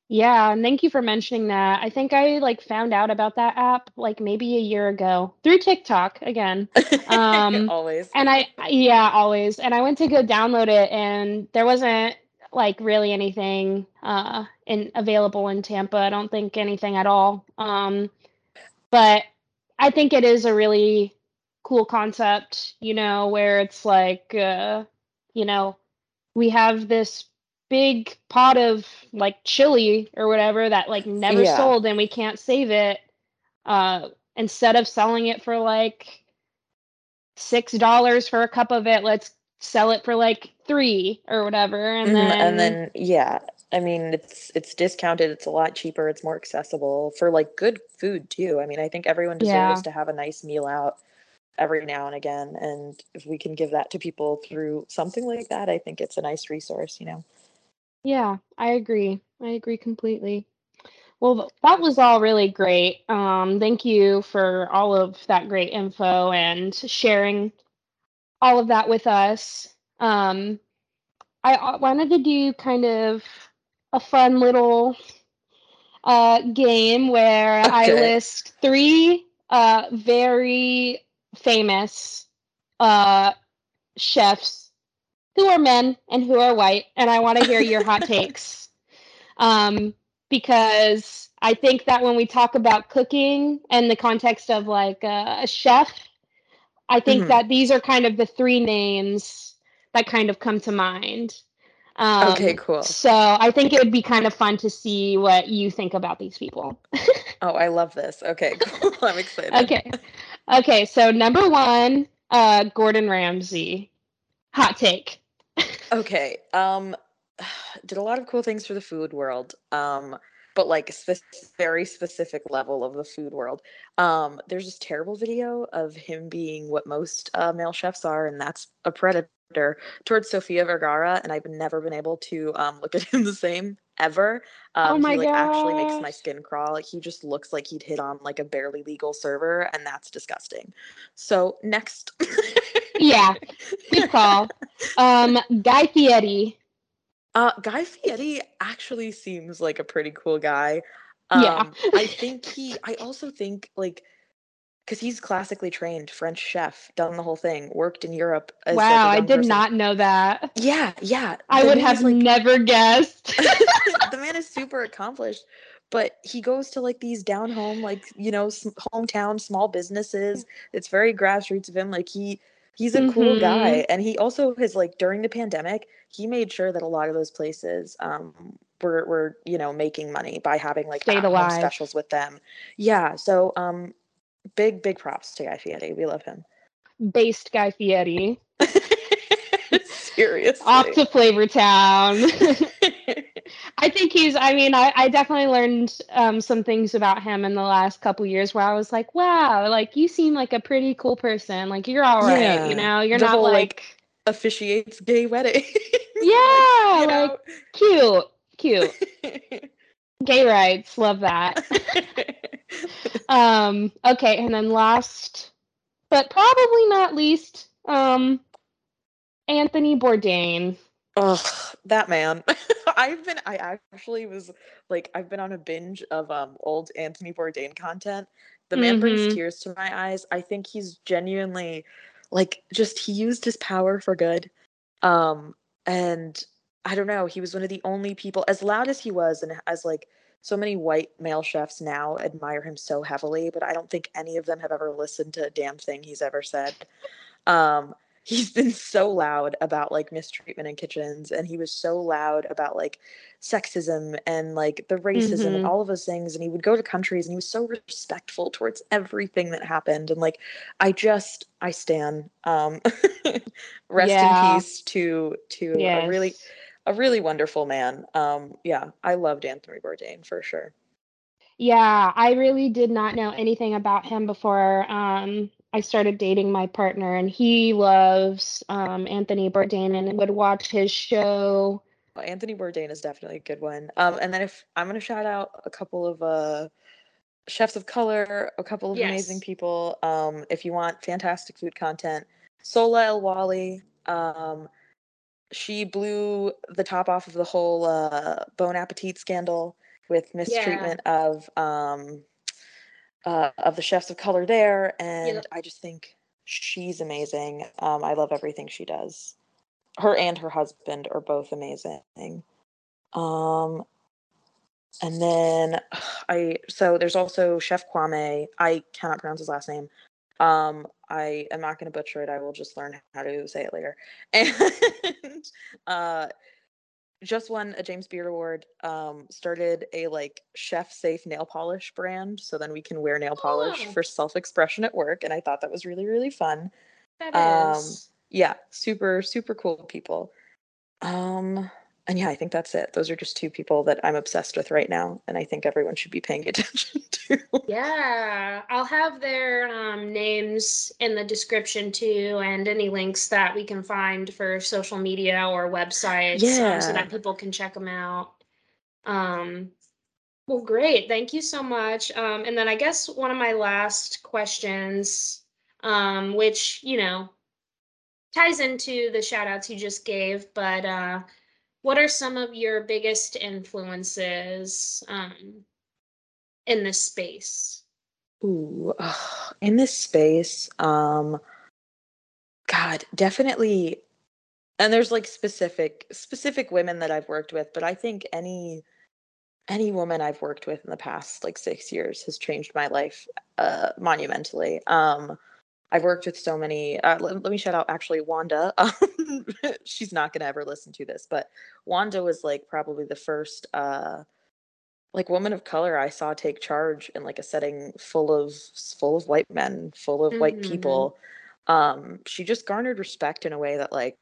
yeah, and thank you for mentioning that. I think I like found out about that app like maybe a year ago through TikTok again. Um always. And I yeah, always. And I went to go download it and there wasn't like really anything uh in available in Tampa. I don't think anything at all. Um but I think it is a really cool concept, you know, where it's like uh you know, we have this big pot of like chili or whatever that like never Yeah. sold and we can't save it uh instead of selling it for like six dollars for a cup of it let's sell it for like three or whatever and Mhm, then and then yeah, I mean it's it's discounted, it's a lot cheaper, it's more accessible for like good food too. I mean, I think everyone deserves Yeah. to have a nice meal out every now and again, and if we can give that to people through something like that, I think it's a nice resource, you know. Yeah i agree. I agree completely. Well that was all really great. Um thank you for all of that great info and sharing all of that with us. Um i wanted to do kind of a fun little uh, game where I list three uh, very famous uh, chefs who are men and who are white, and I want to hear your hot takes. Um, because I think that when we talk about cooking and the context of like uh, a chef, I think Mhm. that these are kind of the three names that kind of come to mind. Um, Okay, cool. So I think it would be kind of fun to see what you think about these people. Oh, I love this. Okay, cool. I'm excited. Okay. Okay, so number one, uh, Gordon Ramsay. Hot take. Okay. Um did a lot of cool things for the food world. Um but like spe- very specific level of the food world. Um there's this terrible video of him being what most uh, male chefs are and that's a predator towards Sofia Vergara and I've never been able to um look at him the same ever. Oh Um my he like actually makes my skin crawl. Like he just looks like he'd hit on like a barely legal server and that's disgusting. So, next. Yeah, good call. Um, Guy Fieri. Uh, Guy Fieri actually seems like a pretty cool guy. Yeah. Um, I think he. I also think like because he's classically trained French chef, done the whole thing, worked in Europe as like Wow, a I did person. not know that. Yeah, yeah. I the would have like never guessed. the man is super accomplished, but he goes to like these down home, like you know, hometown small businesses. It's very grassroots of him. Like he he's a cool Mhm. guy, and he also has like during the pandemic, he made sure that a lot of those places um were were you know making money by having like specials with them. Yeah, so um, big big props to Guy Fieri. We love him. Based Guy Fieri. Seriously. Off to Flavor Town. I think he's. I mean, I, I definitely learned um, some things about him in the last couple years where I was like, wow, like you seem like a pretty cool person. Like you're all right, Yeah, you know. You're the not whole, like, like, officiates gay weddings. Yeah, you like- cute, cute, gay rights. Love that. um. Okay, and then last, but probably not least, um, Anthony Bourdain. Ugh, that man. I've been I actually was like I've been on a binge of um old Anthony Bourdain content. The man brings Mhm. tears to my eyes. I think he's genuinely like just he used his power for good. Um and I don't know, he was one of the only people as loud as he was and as like so many white male chefs now admire him so heavily, but I don't think any of them have ever listened to a damn thing he's ever said. Um he's been so loud about like mistreatment in kitchens and he was so loud about like sexism and like the racism and Mhm. all of those things and he would go to countries and he was so respectful towards everything that happened and like i just i stand um rest Yeah. in peace to to a really Yes. A really wonderful man um yeah i loved anthony bourdain for sure Yeah, I really did not know anything about him before um, I started dating my partner, and he loves um, Anthony Bourdain and would watch his show. Well, Anthony Bourdain is definitely a good one. Um, and then if I'm gonna shout out a couple of uh chefs of color, a couple of amazing people. Um, if you want fantastic food content, Sohla El-Waylly. Um, she blew the top off of the whole uh, Bon Appetit scandal with mistreatment of um, uh, of the chefs of color there, and. I just think she's amazing. Um, I love everything she does. Her and her husband are both amazing. Um, and then I so there's also Chef Kwame. I cannot pronounce his last name, Um, I am not going to butcher it. I will just learn how to say it later. And uh, just won a James Beard Award. Um, started a like chef safe nail polish brand, so then we can wear nail polish Oh. for self expression at work. And I thought that was really really fun. That Um, is. Yeah, super super cool people. Um, and yeah, I think that's it. Those are just two people that I'm obsessed with right now, and I think everyone should be paying attention to. Yeah, I'll have their um, names in the description too, and any links that we can find for social media or websites, um, so that people can check them out. Um, well, great. Thank you so much. Um, and then I guess one of my last questions, um, which, you know, ties into the shout outs you just gave, but uh, what are some of your biggest influences um, in this space? Ooh, in this space, um, God, definitely. And there's like specific specific women that I've worked with, but I think any any woman I've worked with in the past like six years has changed my life uh, monumentally. Um, I've worked with so many. Uh, let, let me shout out actually Wanda. Um, she's not gonna ever listen to this, but Wanda was like probably the first uh, like woman of color I saw take charge in like a setting full of full of white men, full of white Mhm. people. Um, she just garnered respect in a way that like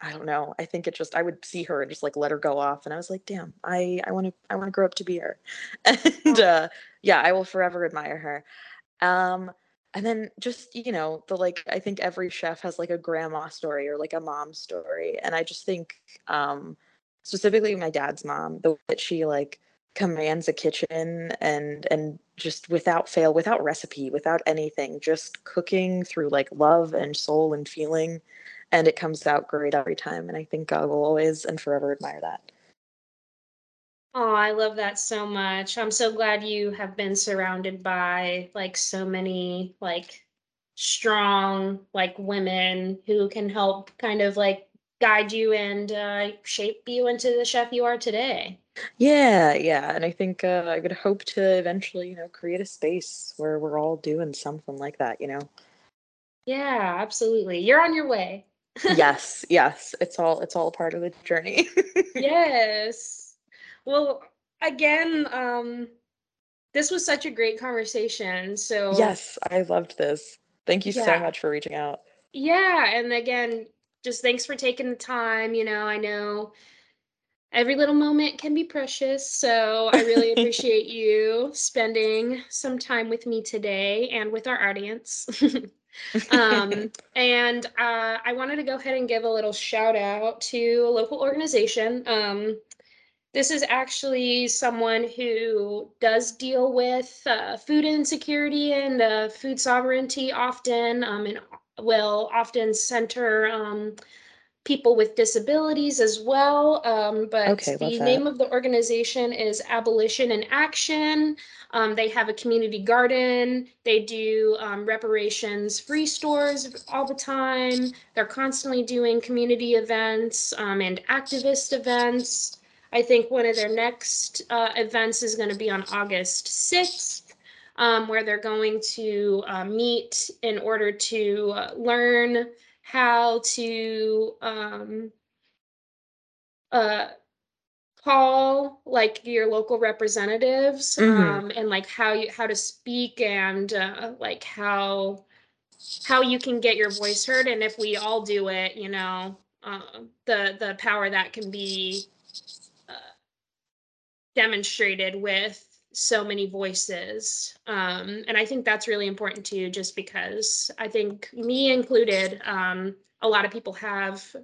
I don't know. I think it just I would see her and just like let her go off, and I was like, damn, I I want to I want to grow up to be her, and uh, yeah, I will forever admire her. Um, and then just you know the like I think every chef has like a grandma story or like a mom story, and I just think um, specifically my dad's mom, the way that she like commands a kitchen and and just without fail, without recipe, without anything, just cooking through like love and soul and feeling, and it comes out great every time. And I think I will always and forever admire that. Oh, I love that so much. I'm so glad you have been surrounded by like so many like strong like women who can help kind of like guide you and uh, shape you into the chef you are today. Yeah, yeah, and I think uh, I would hope to eventually, you know, create a space where we're all doing something like that. You know. Yeah, absolutely. You're on your way. yes, yes, it's all it's all part of the journey. Yes. Well, again, um, this was such a great conversation. So yes, I loved this. Thank you so much for reaching out. Yeah, and again, just thanks for taking the time. You know, I know every little moment can be precious, so I really appreciate you spending some time with me today and with our audience. um, and uh, I wanted to go ahead and give a little shout out to a local organization. Um, this is actually someone who does deal with uh, food insecurity and uh, food sovereignty often, um, and will often center um, people with disabilities as well. Um, but Okay, the name of the organization is Abolition in Action. Um, they have a community garden. They do um, reparations free stores all the time. They're constantly doing community events um, and activist events. I think one of their next uh, events is going to be on August 6th, um, where they're going to uh, meet in order to uh, learn how to um, uh, call like your local representatives Mhm. um, and like how you how to speak and uh, like how how you can get your voice heard and if we all do it you know uh, the the power that can be demonstrated with so many voices um, and i think that's really important too just because i think me included um, a lot of people have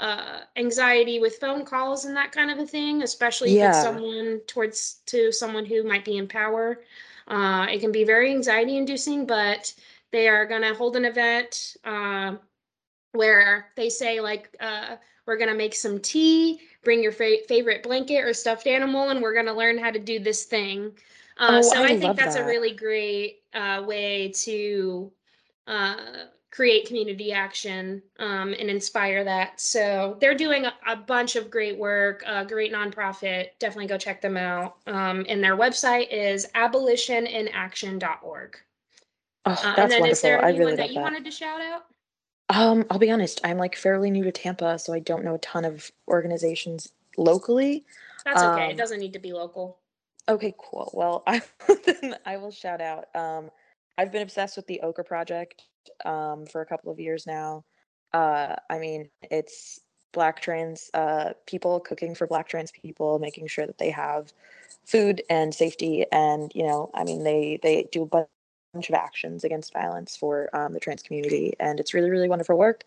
uh, anxiety with phone calls and that kind of a thing especially if it's Yeah. someone towards to someone who might be in power uh, it can be very anxiety inducing but they are going to hold an event uh, where they say like uh, we're going to make some tea bring your fa- favorite blanket or stuffed animal and we're going to learn how to do this thing uh, Oh, so I i, think that's a really great uh, way to uh, create community action um, and inspire that so they're doing a, a bunch of great work a great nonprofit definitely go check them out um, and their website is abolitioninaction.org Oh, Uh, and that's then is wonderful. there I anyone really that you that. wanted to shout out? Um, I'll be honest, I'm like fairly new to Tampa, so I don't know a ton of organizations locally. That's okay. It Um, doesn't need to be local. Okay, cool. Well, I then I will shout out. Um, I've been obsessed with the Okra Project um, for a couple of years now. Uh, I mean, it's Black trans uh, people cooking for Black trans people, making sure that they have food and safety, and you know, I mean, they they do a bunch of actions against violence for um, the trans community, and it's really really wonderful work.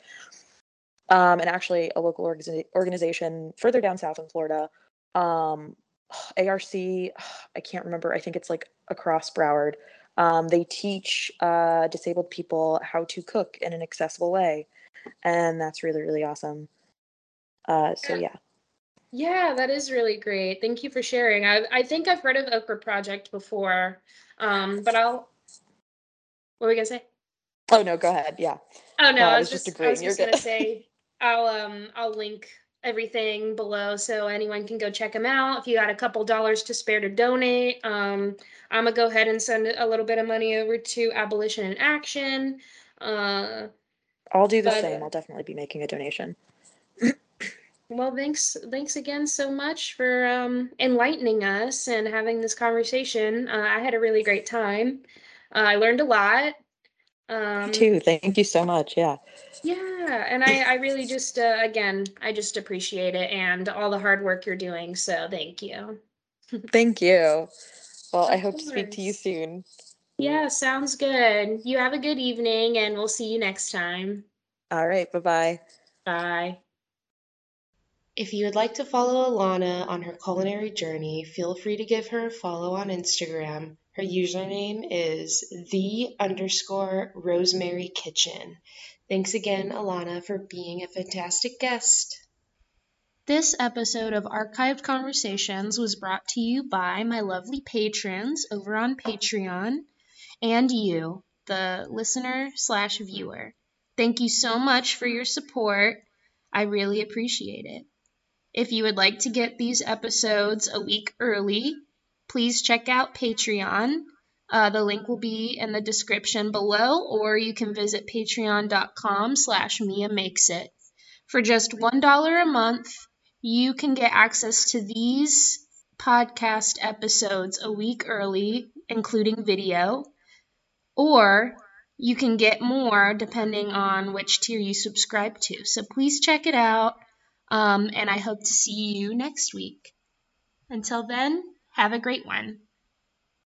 Um, and actually, a local organiza- organization further down south in Florida um ARC, I can't remember. I think it's like across Broward. Um, they teach uh, disabled people how to cook in an accessible way, and that's really really awesome. Uh, so yeah, Yeah, that is really great. Thank you for sharing. I I think I've heard of Okra Project before, um, but I'll. What were we gonna say? oh no, go ahead. Yeah, Oh no, No, I I was was just I agreeing. was You're just gonna say I'll um I'll link everything below so anyone can go check them out. If you got a couple dollars to spare to donate, um, I'm gonna go ahead and send a little bit of money over to Abolition in Action. Uh, I'll do the But, same. I'll definitely be making a donation. well, thanks thanks again so much for um enlightening us and having this conversation. Uh, I had a really great time. Uh, I learned a lot. Um, Me too. Thank you so much. Yeah. Yeah, and I, I really just, uh, again, I just appreciate it and all the hard work you're doing. So thank you. Thank you. Well, I Of hope to speak to you soon. Yeah, sounds good. You have a good evening and we'll see you next time. All right. Bye bye. Bye. If you would like to follow Alana on her culinary journey, feel free to give her a follow on Instagram. Her username is the underscore rosemary kitchen. Thanks again, Alana, for being a fantastic guest. This episode of Archived Conversations was brought to you by my lovely patrons over on Patreon and you, the listener slash viewer. Thank you so much for your support. I really appreciate it. If you would like to get these episodes a week early, please check out Patreon. Uh, the link will be in the description below, or you can visit patreon.com slash Mia Makes It. For just $1 a month, you can get access to these podcast episodes a week early, including video, or you can get more depending on which tier you subscribe to. So please check it out. Um, and I hope to see you next week. Until then, have a great one.